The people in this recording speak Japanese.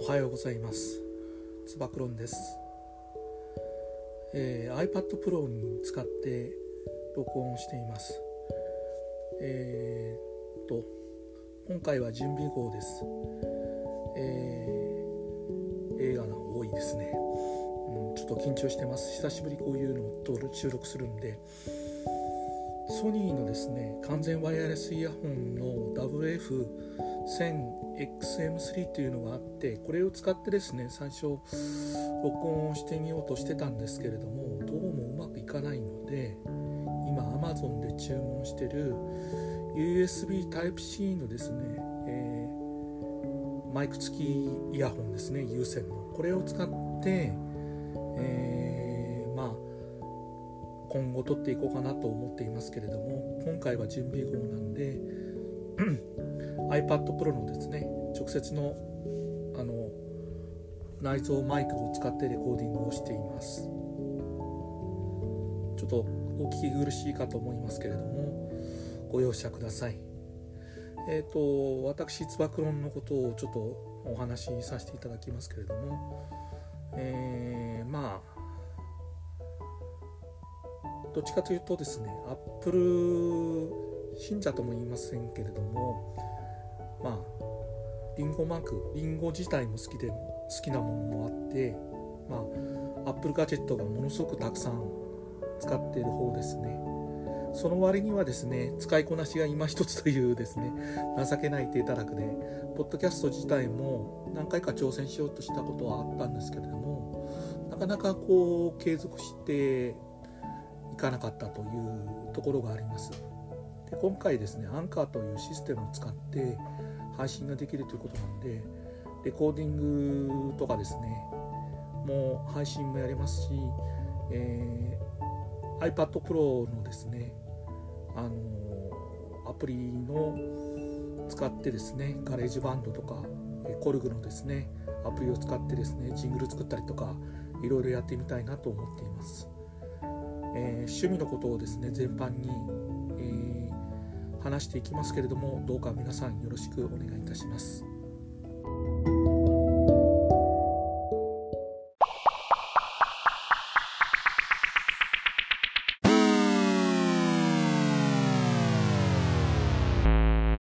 おはようございます。つば九郎です、えー、iPad Pro に使って録音しています。えー、と今回は準備号です、えー、映画が多いですね、うん、ちょっと緊張してます。久しぶりこういうのを収録するんで。ソニーのですね完全ワイヤレスイヤホンの WF1000XM3 というのがあってこれを使ってですね最初録音をしてみようとしてたんですけれどもどうもうまくいかないので今 Amazon で注文してる USB Type-C のですね、えー、マイク付きイヤホンですね有線の。これを使って、えー、今後取っていこうかなと思っていますけれども今回は準備号なんで iPad Pro のですね直接のあの内蔵マイクを使ってレコーディングをしています。ちょっとお聞き苦しいかと思いますけれどもご容赦ください。えっ、ー、と私つば九郎のことをちょっとお話しさせていただきますけれどもえー、まあどっちかというとですねアップル信者とも言いませんけれどもまあリンゴマークリンゴ自体も好きで好きなものもあってまあアップルガジェットがものすごくたくさん使っている方ですね。その割にはですね使いこなしが今一つというですね情けない体たらくでポッドキャスト自体も何回か挑戦しようとしたことはあったんですけれどもなかなかこう継続してかなかったというところがありますで今回ですねアンカーというシステムを使って配信ができるということなんでレコーディングとかですねもう配信もやれますし、えー、iPad Pro のですねあのアプリの使ってですね GarageBand とか KORG のですねアプリを使ってですねジングル作ったりとかいろいろやってみたいなと思っています。趣味のことをですね全般に、えー、話していきますけれどもどうか皆さんよろしくお願いいたします。